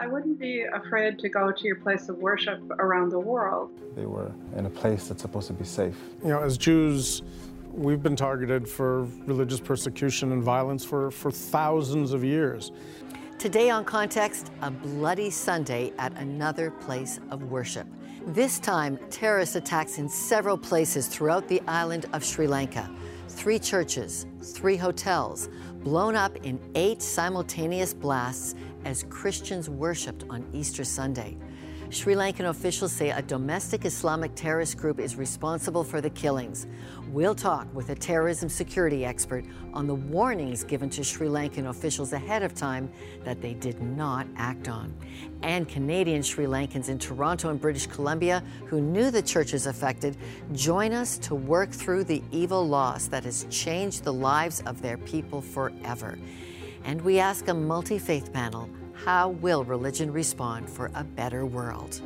I wouldn't be afraid to go to your place of worship around the world. They were in a place that's supposed to be safe. You know, as Jews, we've been targeted for religious persecution and violence for, for thousands of years. Today on Context, a bloody Sunday at another place of worship. This time, terrorist attacks in several places throughout the island of Sri Lanka. Three churches, three hotels, blown up in eight simultaneous blasts as Christians worshiped on Easter Sunday. Sri Lankan officials say a domestic Islamic terrorist group is responsible for the killings. We'll talk with a terrorism security expert on the warnings given to Sri Lankan officials ahead of time that they did not act on. And Canadian Sri Lankans in Toronto and British Columbia who knew the churches affected join us to work through the evil loss that has changed the lives of their people forever. And we ask a multi faith panel how will religion respond for a better world?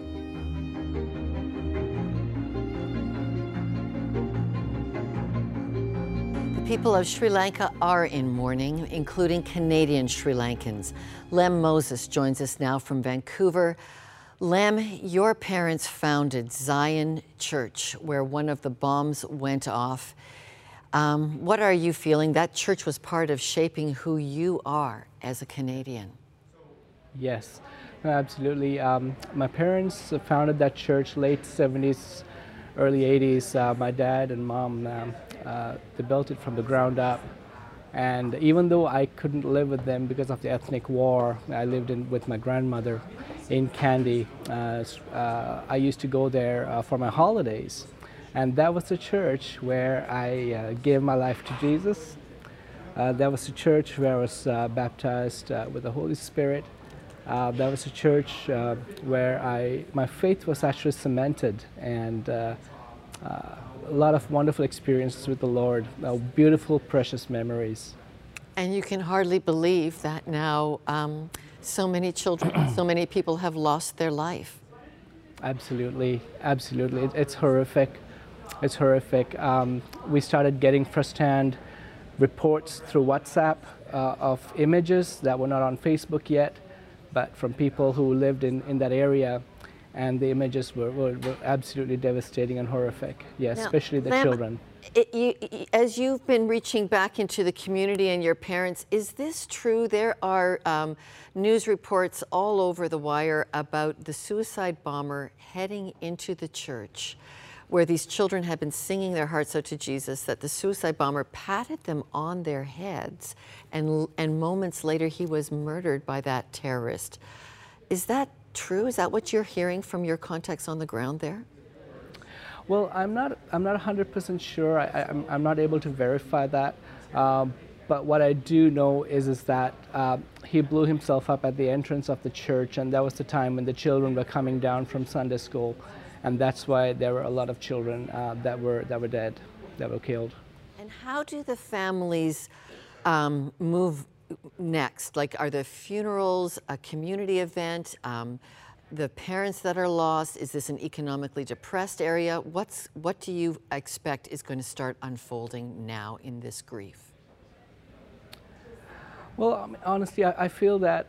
The people of Sri Lanka are in mourning, including Canadian Sri Lankans. Lem Moses joins us now from Vancouver. Lem, your parents founded Zion Church, where one of the bombs went off. Um, what are you feeling? That church was part of shaping who you are as a Canadian. Yes, absolutely. Um, my parents founded that church late 70s, early 80s. Uh, my dad and mom, um, uh, they built it from the ground up. And even though I couldn't live with them because of the ethnic war, I lived in, with my grandmother in Kandy. Uh, uh I used to go there uh, for my holidays. And that was the church where I uh, gave my life to Jesus. that was the church where I was baptized with the Holy Spirit. Uh, that was a church uh, where I, my faith was actually cemented and uh, uh a lot of wonderful experiences with the Lord, uh, beautiful, precious memories. And you can hardly believe that now um, so many children, so many people have lost their life. Absolutely, absolutely. It, it's horrific. It's horrific. Um, we started getting firsthand reports through WhatsApp uh, of images that were not on Facebook yet but from people who lived in, in that area. And the images were, were, were absolutely devastating and horrific, yeah, now, especially the children. It, you, as you've been reaching back into the community and your parents, is this true? There are um, news reports all over the wire about the suicide bomber heading into the church where these children had been singing their hearts out to Jesus, that the suicide bomber patted them on their heads, and, and moments later he was murdered by that terrorist. Is that true? Is that what you're hearing from your contacts on the ground there? Well, I'm not. I'm not 100% sure. I, am I'm not able to verify that. Um, but what I do know is is that uh, he blew himself up at the entrance of the church, and that was the time when the children were coming down from Sunday school and that's why there were a lot of children uh, that were that were dead, that were killed. And how do the families um, move next? Like, are the funerals a community event? Um, the parents that are lost, is this an economically depressed area? What's, what do you expect is going to start unfolding now in this grief? Well, I mean, honestly, I, I, feel that,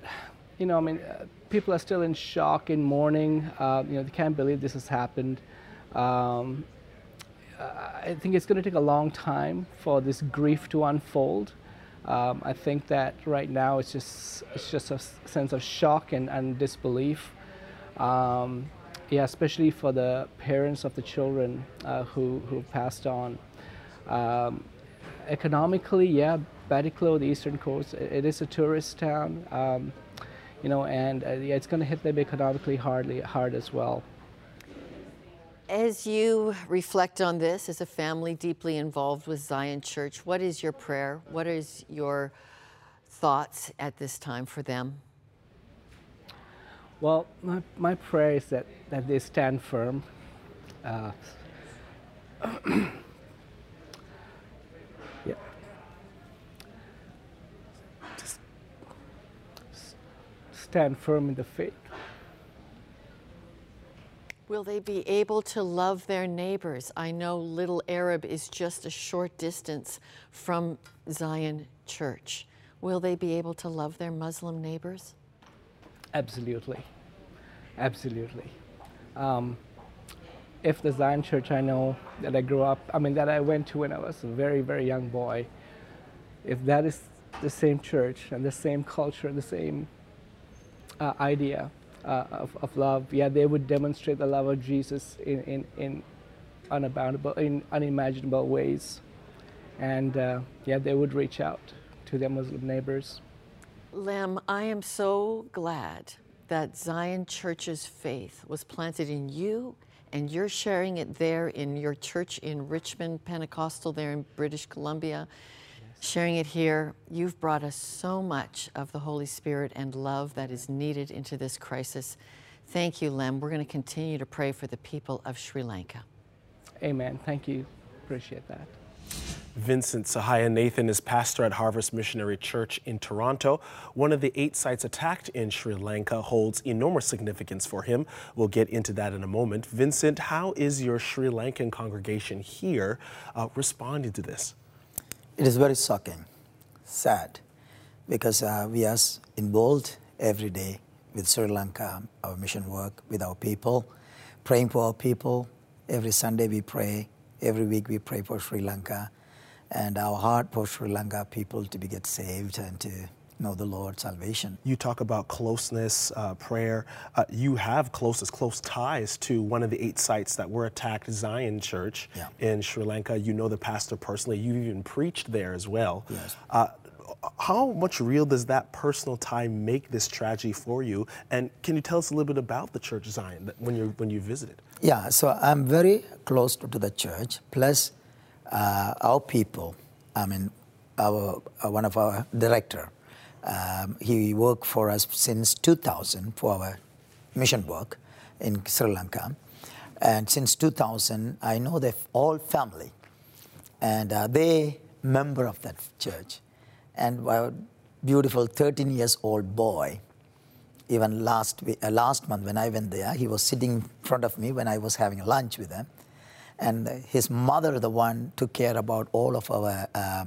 you know, I mean, uh, people are still in shock, in mourning. Uh, you know, they can't believe this has happened. Um, I think it's going to take a long time for this grief to unfold. Um, I think that right now it's just it's just a sense of shock and, and disbelief. Um, yeah, especially for the parents of the children uh, who who passed on. Um, economically, yeah, Batticaloa, the eastern coast, it, it is a tourist town. You know, and uh, yeah, it's going to hit them economically hardly hard as well. As you reflect on this as a family deeply involved with Zion Church, what is your prayer? What is your thoughts at this time for them? Well, my, my prayer is that, that they stand firm. Uh, stand firm in the faith. Will they be able to love their neighbors? I know Little Arab is just a short distance from Zion Church. Will they be able to love their Muslim neighbors? Absolutely, absolutely. Um, if the Zion Church I know that I grew up, I mean that I went to when I was a very very young boy, if that is the same church and the same culture, the same uh, idea uh, of, of love, yeah, they would demonstrate the love of Jesus in in, in unaboundable, in unimaginable ways, and uh, yeah, they would reach out to their Muslim neighbors. Lem, I am so glad that Zion Church's faith was planted in you and you're sharing it there in your church in Richmond Pentecostal, there in British Columbia. Sharing it here. You've brought us so much of the Holy Spirit and love that is needed into this crisis. Thank you, Lem. We're going to continue to pray for the people of Sri Lanka. Amen. Thank you. Appreciate that. Vincent Sahaya Nathan is pastor at Harvest Missionary Church in Toronto. One of the eight sites attacked in Sri Lanka holds enormous significance for him. We'll get into that in a moment. Vincent, how is your Sri Lankan congregation here uh, responding to this? It is very shocking, sad, because uh, we are involved every day with Sri Lanka, our mission work with our people, praying for our people. Every Sunday we pray, every week we pray for Sri Lanka and our heart for Sri Lanka people to be get saved and to know the Lord salvation. You talk about closeness, uh, prayer. Uh, you have closest, close ties to one of the eight sites that were attacked, Zion Church yeah. in Sri Lanka. You know the pastor personally. You even preached there as well. Yes. Uh, how much real does that personal tie make this tragedy for you? And can you tell us a little bit about the church Zion when you when you visited? Yeah, so I'm very close to the church. Plus, uh, our people, I mean, our, uh, one of our director, um, he worked for us since 2000 for our mission work in Sri Lanka. And since 2000, I know the all family. And uh, they member of that church. And a beautiful 13 years old boy, even last, week, uh, last month when I went there, he was sitting in front of me when I was having lunch with him and his mother, the one, took care about all of our uh,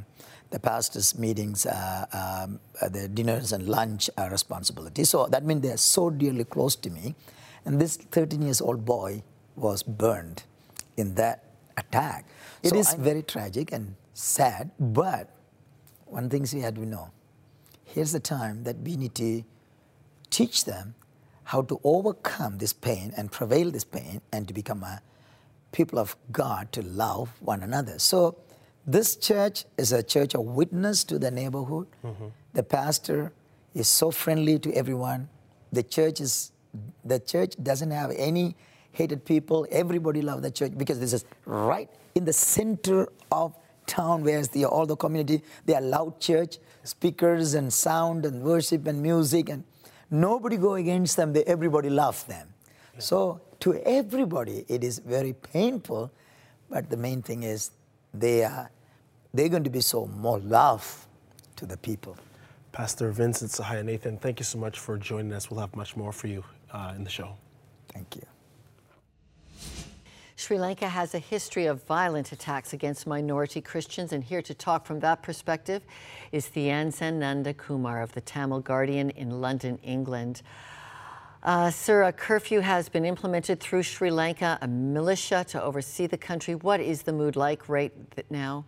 the pastors' meetings, uh, um, uh, the dinners and lunch uh, responsibilities. So that means they're so dearly close to me. And this 13 years old boy was burned in that attack. It so is I, very tragic and sad, but one thing we had to know here's the time that we need to teach them how to overcome this pain and prevail this pain and to become a people of God to love one another. So, this church is a church of witness to the neighborhood. Mm-hmm. The pastor is so friendly to everyone. The church is the church doesn't have any hated people. Everybody loves the church because this is right in the center of town where the, all the community they are loud church speakers and sound and worship and music and nobody go against them. They, everybody loves them. Yeah. So to everybody it is very painful, but the main thing is they are they're going to be so more love to the people. Pastor Vincent Sahaya Nathan, thank you so much for joining us. We'll have much more for you uh, in the show. Thank you. Sri Lanka has a history of violent attacks against minority Christians, and here to talk from that perspective is Thusiyan Nandakumar of the Tamil Guardian in London, England. Uh, sir, a curfew has been implemented through Sri Lanka, a militia to oversee the country. What is the mood like right now?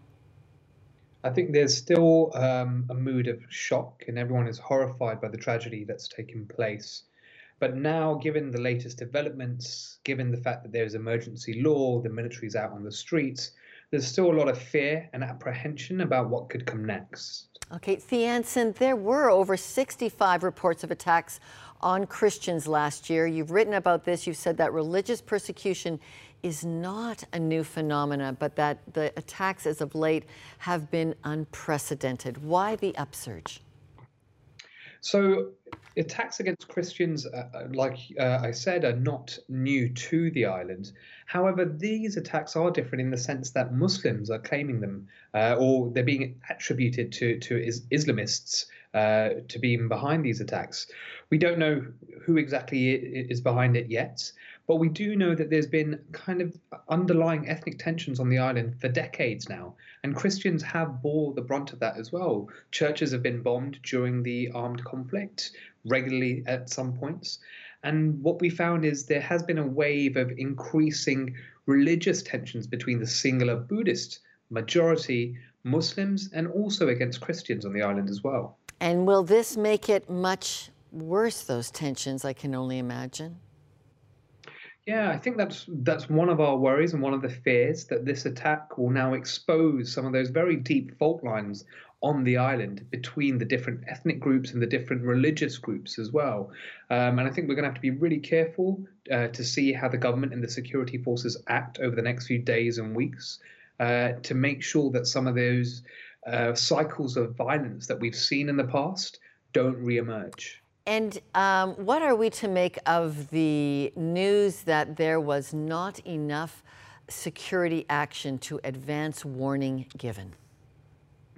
I think there's still um, a mood of shock, and everyone is horrified by the tragedy that's taken place. But now, given the latest developments, given the fact that there's emergency law, the military's out on the streets, there's still a lot of fear and apprehension about what could come next. Okay, Thusiyan, there were over 65 reports of attacks on Christians last year. You've written about this. You've said that religious persecution is not a new phenomenon, but that the attacks as of late have been unprecedented. Why the upsurge? So, attacks against Christians, uh, uh like uh, I said, are not new to the island. However, these attacks are different in the sense that Muslims are claiming them, uh, or they're being attributed to to is- Islamists uh, to be behind these attacks. We don't know who exactly is behind it yet, but we do know that there's been kind of underlying ethnic tensions on the island for decades now, and Christians have bore the brunt of that as well. Churches have been bombed during the armed conflict. regularly at some points. And what we found is there has been a wave of increasing religious tensions between the Sinhala Buddhist majority Muslims and also against Christians on the island as well. And will this make it much worse, those tensions, I can only imagine? Yeah, I think that's that's one of our worries and one of the fears that this attack will now expose some of those very deep fault lines on the island between the different ethnic groups and the different religious groups as well. Um, and I think we're going to have to be really careful uh, to see how the government and the security forces act over the next few days and weeks uh, to make sure that some of those uh, cycles of violence that we've seen in the past don't reemerge. And um, what are we to make of the news that there was not enough security action to advance warning given?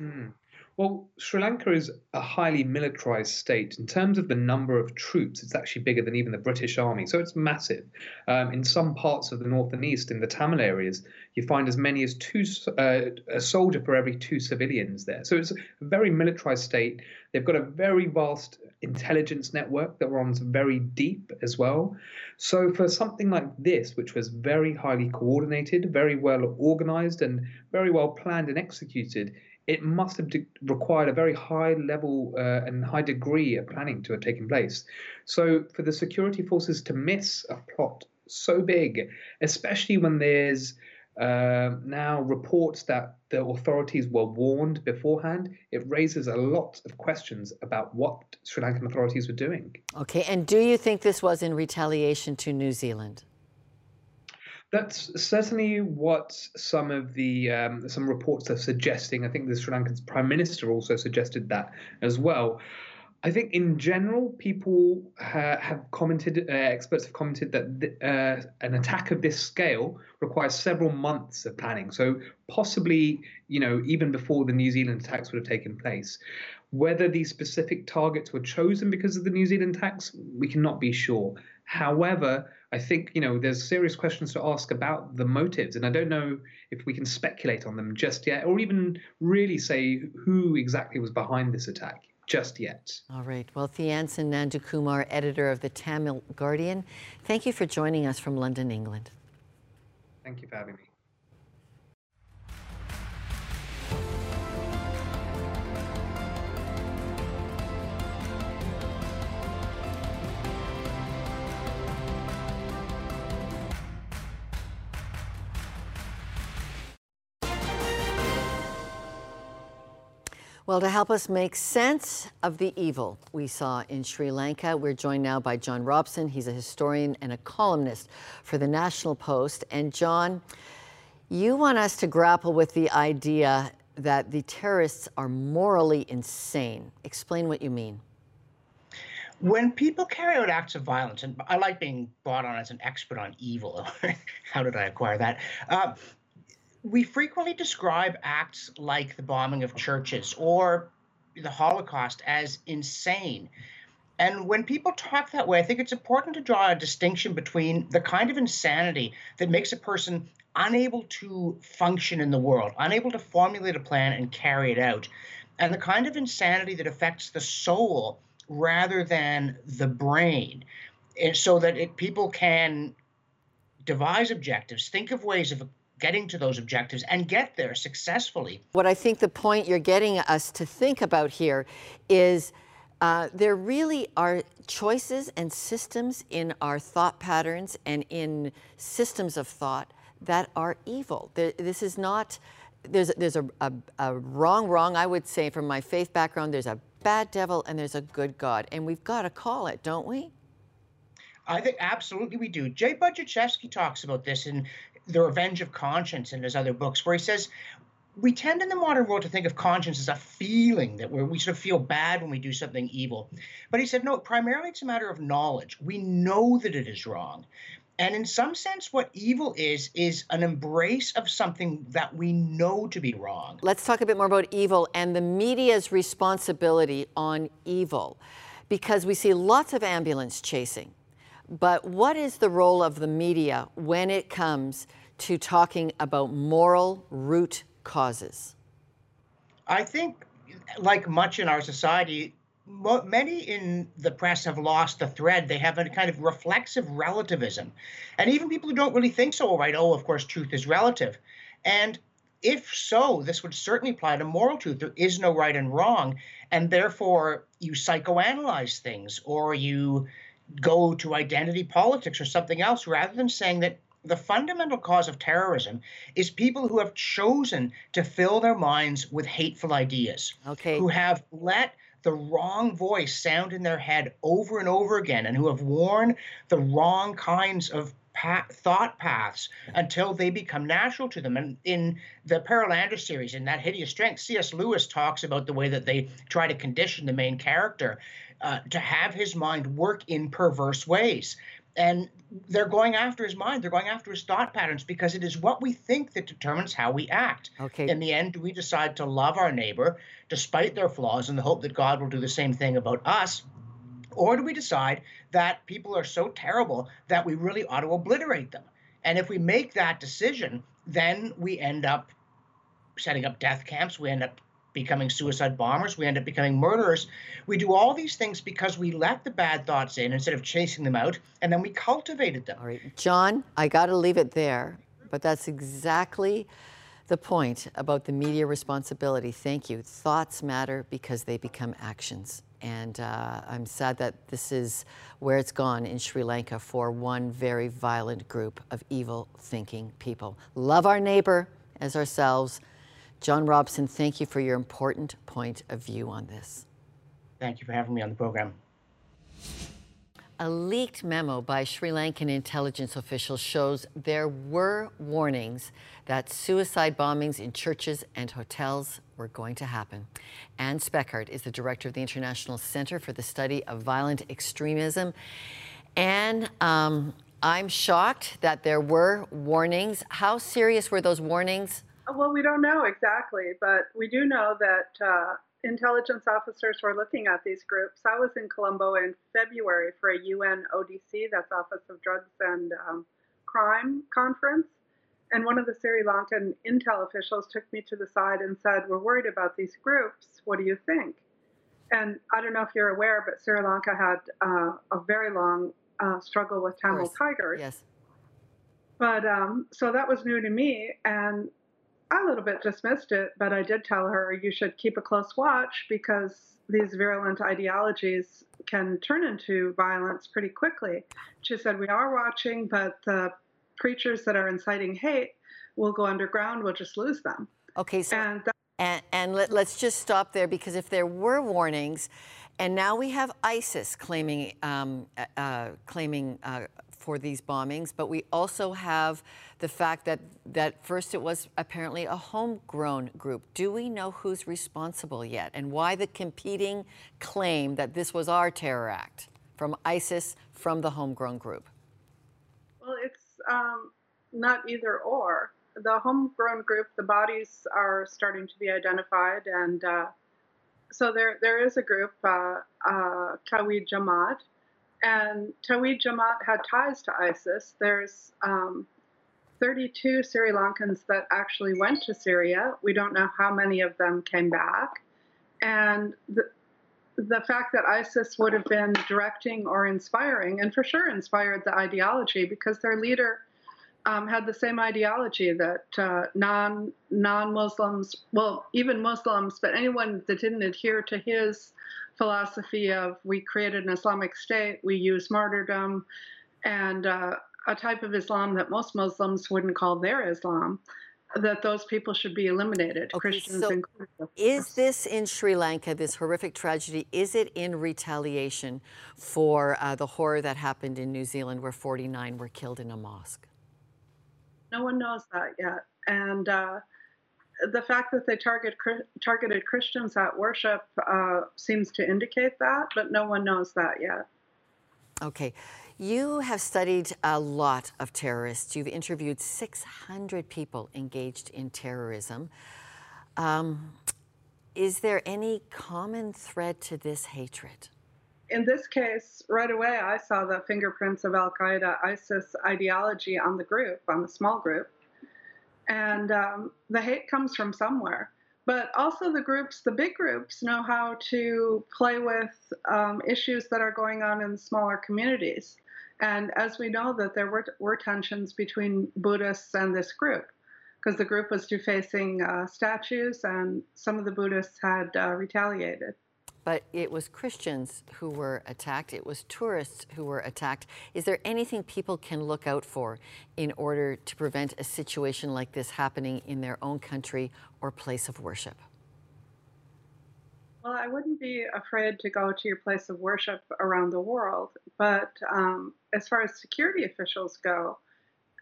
Mm. Well, Sri Lanka is a highly militarized state. In terms of the number of troops, it's actually bigger than even the British Army. So it's massive. Um, in some parts of the north and east, in the Tamil areas, you find as many as two uh, a soldier for every two civilians there. So it's a very militarized state. They've got a very vast intelligence network that runs very deep as well. So for something like this, which was very highly coordinated, very well organized, and very well planned and executed, it must have de- required a very high level uh, and high degree of planning to have taken place. So for the security forces to miss a plot so big, especially when there's uh, now reports that the authorities were warned beforehand, it raises a lot of questions about what Sri Lankan authorities were doing. Okay, and do you think this was in retaliation to New Zealand? That's certainly what some of the um, some reports are suggesting. I think the Sri Lankan Prime Minister also suggested that as well. I think in general, people ha- have commented, uh, experts have commented that th- uh, an attack of this scale requires several months of planning. So possibly, you know, even before the New Zealand attacks would have taken place. Whether these specific targets were chosen because of the New Zealand attacks, we cannot be sure. However, I think you know there's serious questions to ask about the motives, and I don't know if we can speculate on them just yet, or even really say who exactly was behind this attack just yet. All right. Well, Thusiyan Nandakumar, editor of the Tamil Guardian, thank you for joining us from London, England. Thank you for having me. Well, to help us make sense of the evil we saw in Sri Lanka, we're joined now by John Robson. He's a historian and a columnist for the National Post. And John, you want us to grapple with the idea that the terrorists are morally insane. Explain what you mean. When people carry out acts of violence, and I like being brought on as an expert on evil. How did I acquire that? Uh, we frequently describe acts like the bombing of churches or the Holocaust as insane. And when people talk that way, I think it's important to draw a distinction between the kind of insanity that makes a person unable to function in the world, unable to formulate a plan and carry it out, and the kind of insanity that affects the soul rather than the brain, and so that it, people can devise objectives, think of ways of getting to those objectives and get there successfully. What I think the point you're getting us to think about here is uh, there really are choices and systems in our thought patterns and in systems of thought that are evil. There, this is not, there's, there's a, a, a wrong, wrong, I would say from my faith background, there's a bad devil and there's a good God. And we've got to call it, don't we? I think absolutely we do. Jay Budziszewski talks about this in the Revenge of Conscience in his other books, where he says we tend in the modern world to think of conscience as a feeling that we sort of feel bad when we do something evil. But he said, no, primarily it's a matter of knowledge. We know that it is wrong. And in some sense, what evil is, is an embrace of something that we know to be wrong. Let's talk a bit more about evil and the media's responsibility on evil, because we see lots of ambulance chasing. But what is the role of the media when it comes to talking about moral root causes? I think, like much in our society, many in the press have lost the thread. They have a kind of reflexive relativism. And even people who don't really think so will write, oh, of course, truth is relative. And if so, this would certainly apply to moral truth. There is no right and wrong. And therefore, you psychoanalyze things or you go to identity politics or something else rather than saying that the fundamental cause of terrorism is people who have chosen to fill their minds with hateful ideas. Okay. Who have let the wrong voice sound in their head over and over again and who have worn the wrong kinds of thought paths until they become natural to them. And in the Perelandra series, in that hideous strength, C.S. Lewis talks about the way that they try to condition the main character uh, to have his mind work in perverse ways and they're going after his mind they're going after his thought patterns because it is what we think that determines how we act. Okay. In the end do we decide to love our neighbor despite their flaws in the hope that god will do the same thing about us or do we decide that people are so terrible that we really ought to obliterate them? And if we make that decision then we end up setting up death camps we end up becoming suicide bombers. We end up becoming murderers. We do all these things because we let the bad thoughts in instead of chasing them out, and then we cultivated them. All right, John, I got to leave it there, but that's exactly the point about the media responsibility. Thank you. Thoughts matter because they become actions. And uh, I'm sad that this is where it's gone in Sri Lanka for one very violent group of evil thinking people. Love our neighbor as ourselves John Robson, thank you for your important point of view on this. Thank you for having me on the program. A leaked memo by Sri Lankan intelligence officials shows there were warnings that suicide bombings in churches and hotels were going to happen. Anne Speckhard is the director of the International Center for the Study of Violent Extremism. Anne, um, I'm shocked that there were warnings. How serious were those warnings? Well, we don't know exactly, but we do know that uh, intelligence officers were looking at these groups. I was in Colombo in February for a UN ODC, that's Office of Drugs and um, Crime conference. And one of the Sri Lankan intel officials took me to the side and said, We're worried about these groups. What do you think? And I don't know if you're aware, but Sri Lanka had uh, a very long uh, struggle with Tamil tigers. Yes. But um, so that was new to me. And I a little bit dismissed it, but I did tell her you should keep a close watch because these virulent ideologies can turn into violence pretty quickly. She said, We are watching, but the preachers that are inciting hate will go underground, we'll just lose them. Okay, so. And, that- and, and let, us just stop there because if there were warnings, and now we have ISIS claiming um, uh, uh claiming uh, for these bombings, but we also have the fact that, that first it was apparently a homegrown group. Do we know who's responsible yet and why the competing claim that this was our terror act from ISIS from the homegrown group? Well, it's um, not either or. The homegrown group, the bodies are starting to be identified, and uh, so there there is a group, uh, uh, Tawhid Jamaat, and Tawhid Jamaat had ties to ISIS. There's um, 32 Sri Lankans that actually went to Syria. We don't know how many of them came back. And the, the fact that ISIS would have been directing or inspiring, and for sure inspired the ideology, because their leader um, had the same ideology that uh, non non Muslims, well, even Muslims, but anyone that didn't adhere to his philosophy of we created an Islamic State, we use martyrdom, and uh, a type of Islam that most Muslims wouldn't call their Islam, that those people should be eliminated, okay, Christians so included. Is this in Sri Lanka, this horrific tragedy, is it in retaliation for uh, the horror that happened in New Zealand where 49 were killed in a mosque? No one knows that yet. And uh, the fact that they target targeted Christians at worship uh, seems to indicate that, but no one knows that yet. Okay. You have studied a lot of terrorists. You've interviewed 600 people engaged in terrorism. Um, is there any common thread to this hatred? In this case, right away, I saw the fingerprints of Al Qaeda ISIS ideology on the group, on the small group. And um, the hate comes from somewhere. but also the groups, the big groups, know how to play with um, issues that are going on in smaller communities. And as we know, that there were, were tensions between Buddhists and this group, because the group was defacing uh, statues, and some of the Buddhists had uh, retaliated. But it was Christians who were attacked. It was tourists who were attacked. Is there anything people can look out for in order to prevent a situation like this happening in their own country or place of worship? Well, I wouldn't be afraid to go to your place of worship around the world. But um, as far as security officials go,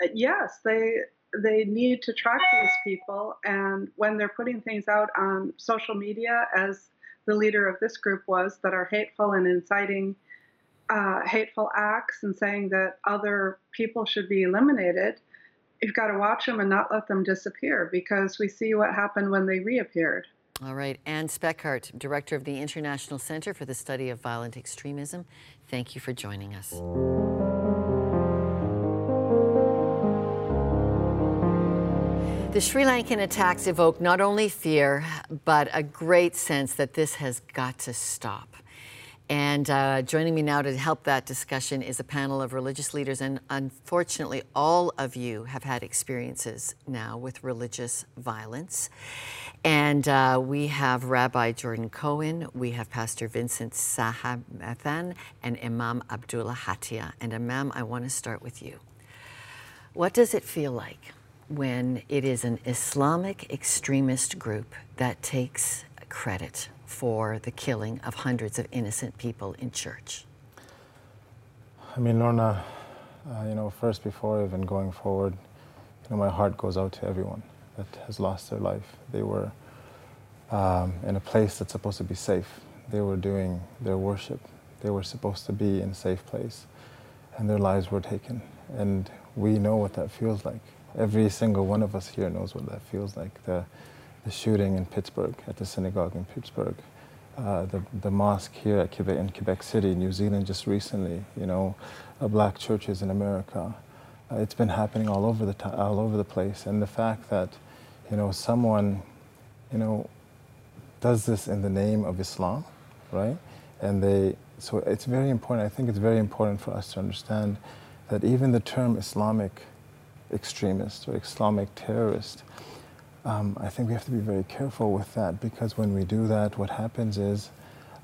uh, yes, they they need to track these people. And when they're putting things out on social media, as the leader of this group was, that are hateful and inciting uh, hateful acts and saying that other people should be eliminated, you've got to watch them and not let them disappear because we see what happened when they reappeared. All right, Anne Speckhard, Director of the International Center for the Study of Violent Extremism, thank you for joining us. The Sri Lankan attacks evoke not only fear, but a great sense that this has got to stop. And uh, joining me now to help that discussion is a panel of religious leaders. And unfortunately, all of you have had experiences now with religious violence. And uh, we have Rabbi Jordan Cohen, we have Pastor Vincent Sahabathan, and Imam Abdullah Hatia. And Imam, I want to start with you. What does it feel like when it is an Islamic extremist group that takes credit for the killing of hundreds of innocent people in church? I mean, Lorna, uh, you know, first before even going forward, you know, my heart goes out to everyone that has lost their life. They were um, in a place that's supposed to be safe. They were doing their worship. They were supposed to be in a safe place, and their lives were taken. And we know what that feels like. Every single one of us here knows what that feels like. The, the shooting in Pittsburgh, at the synagogue in Pittsburgh, uh, the, the mosque here at Quebec, in Quebec City, New Zealand, just recently, you know, uh, black churches in America. Uh, it's been happening all over the t- all over the place, and the fact that, you know, someone, you know, does this in the name of Islam, right? And they, so it's very important. I think it's very important for us to understand that even the term Islamic extremist or Islamic terrorist, um, I think we have to be very careful with that because when we do that, what happens is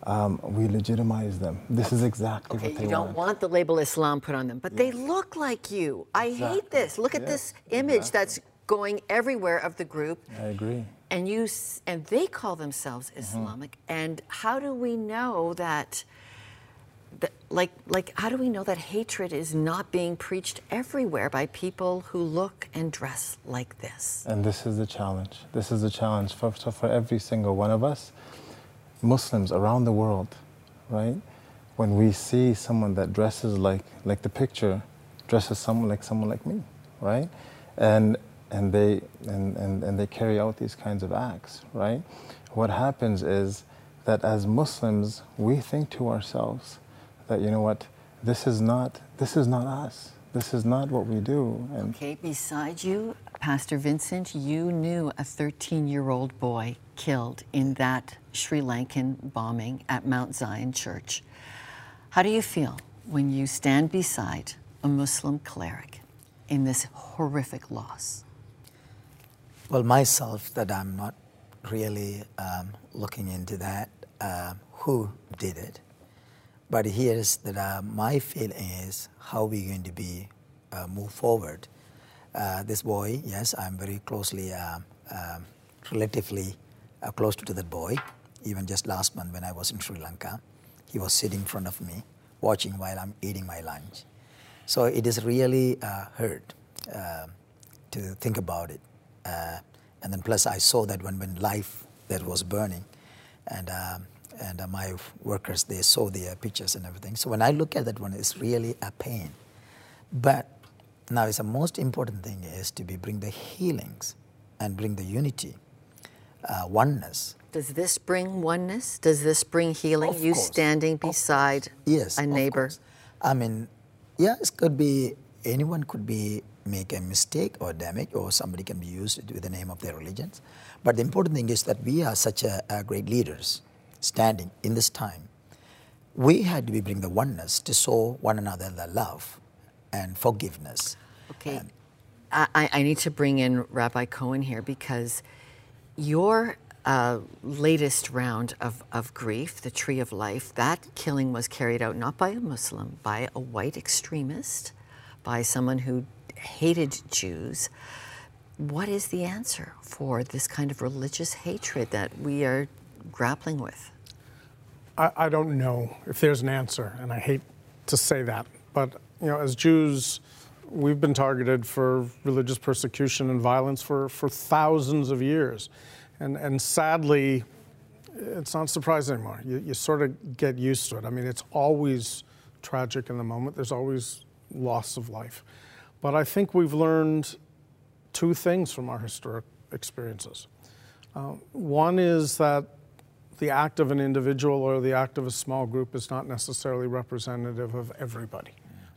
um, we legitimize them. This is exactly okay, what they want. you don't want. want the label Islam put on them, but they look like you. I hate this. Look at Yeah, this image exactly. that's going everywhere of the group. I agree. and you and they call themselves Mm-hmm. Islamic. And how do we know that? Like like how do we know that hatred is not being preached everywhere by people who look and dress like this? And this is the challenge. This is the challenge for, for every single one of us, Muslims around the world, right? When we see someone that dresses like, like the picture, dresses someone like someone like me, right? And, and, they, and, and, and they carry out these kinds of acts, right? What happens is that as Muslims, we think to ourselves that, you know what, this is not, this is not us. This is not what we do. And Okay, beside you, Pastor Vincent, you knew a 13 year old boy killed in that Sri Lankan bombing at Mount Zion Church. How do you feel when you stand beside a Muslim cleric in this horrific loss? Well, myself, that I'm not really um, looking into that, uh, who did it. But here's that uh, my feeling is how we're going to be uh, move forward. Uh, this boy, yes, I'm very closely, uh, um relatively uh, close to that boy. Even just last month when I was in Sri Lanka, he was sitting in front of me, watching while I'm eating my lunch. So it is really hurt uh, to think about it. And then plus I saw that when, when life that was burning, and um, and uh, my workers they saw the uh, pictures and everything. So when I look at that one, it's really a pain. But now, it's the most important thing is to be bring the healings and bring the unity, uh, oneness. Does this bring oneness? Does this bring healing? Of you course, standing beside Yes, a neighbor. I mean, yeah, it could be anyone could be make a mistake or damage, or somebody can be used with the name of their religions. But the important thing is that we are such a, a great leaders standing in this time. We had to bring the oneness to show one another the love and forgiveness. Okay. I, I need to bring in Rabbi Cohen here because your uh, latest round of, of grief, the Tree of Life, that killing was carried out not by a Muslim, by a white extremist, by someone who hated Jews. What is the answer for this kind of religious hatred that we are grappling with? I, I don't know if there's an answer, and I hate to say that, but you know, as Jews, we've been targeted for religious persecution and violence for, for thousands of years. And, and sadly, it's not surprising anymore. You, you sort of get used to it. I mean, it's always tragic in the moment, there's always loss of life. But I think we've learned two things from our historic experiences. Uh, one is that the act of an individual or the act of a small group is not necessarily representative of everybody.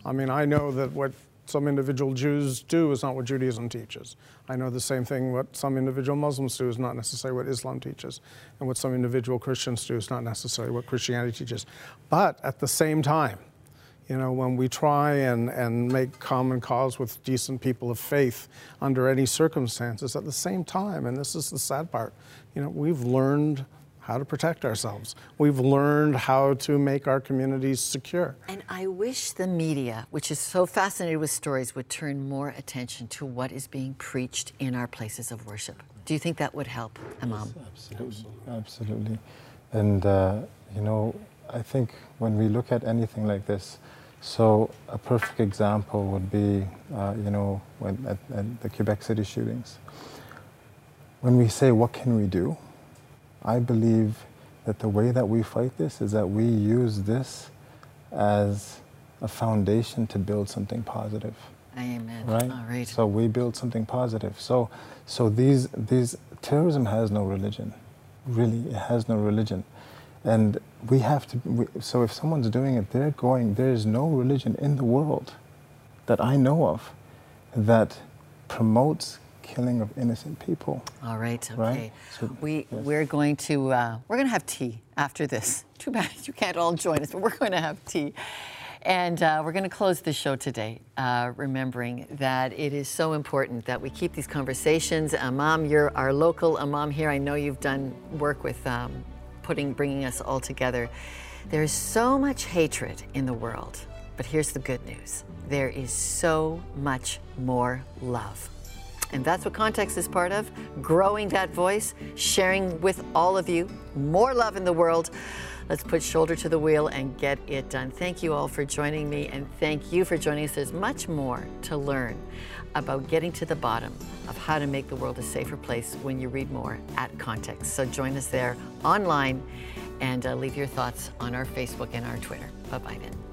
I mean, I know that what some individual Jews do is not what Judaism teaches. I know the same thing what some individual Muslims do is not necessarily what Islam teaches. And what some individual Christians do is not necessarily what Christianity teaches. But at the same time, you know, when we try and, and make common cause with decent people of faith under any circumstances, at the same time, and this is the sad part, you know, we've learned how to protect ourselves. We've learned how to make our communities secure. And I wish the media, which is so fascinated with stories, would turn more attention to what is being preached in our places of worship. Do you think that would help, Imam? Yes, absolutely. Absolutely. And, uh, you know, I think when we look at anything like this, so a perfect example would be, uh, you know, when, at, at the Quebec City shootings. When we say, what can we do? I believe that the way that we fight this is that we use this as a foundation to build something positive. Amen. Right? All right. So we build something positive. So so these these terrorism has no religion. Really, it has no religion. And we have to we, so if someone's doing it, they're going there is no religion in the world that I know of that promotes killing of innocent people. All right. Okay. Right? So, we yes. we're going to uh, we're going to have tea after this. Too bad you can't all join us, but we're going to have tea. And uh, we're going to close the show today, uh, remembering that it is so important that we keep these conversations. Imam, you're our local Imam here. I know you've done work with um, putting, bringing us all together. There's so much hatred in the world, but here's the good news: there is so much more love. And that's what Context is part of growing that voice, sharing with all of you more love in the world. Let's put shoulder to the wheel and get it done. Thank you all for joining me, and thank you for joining us. There's much more to learn about getting to the bottom of how to make the world a safer place when you read more at Context. So join us there online and uh, leave your thoughts on our Facebook and our Twitter. Bye bye then.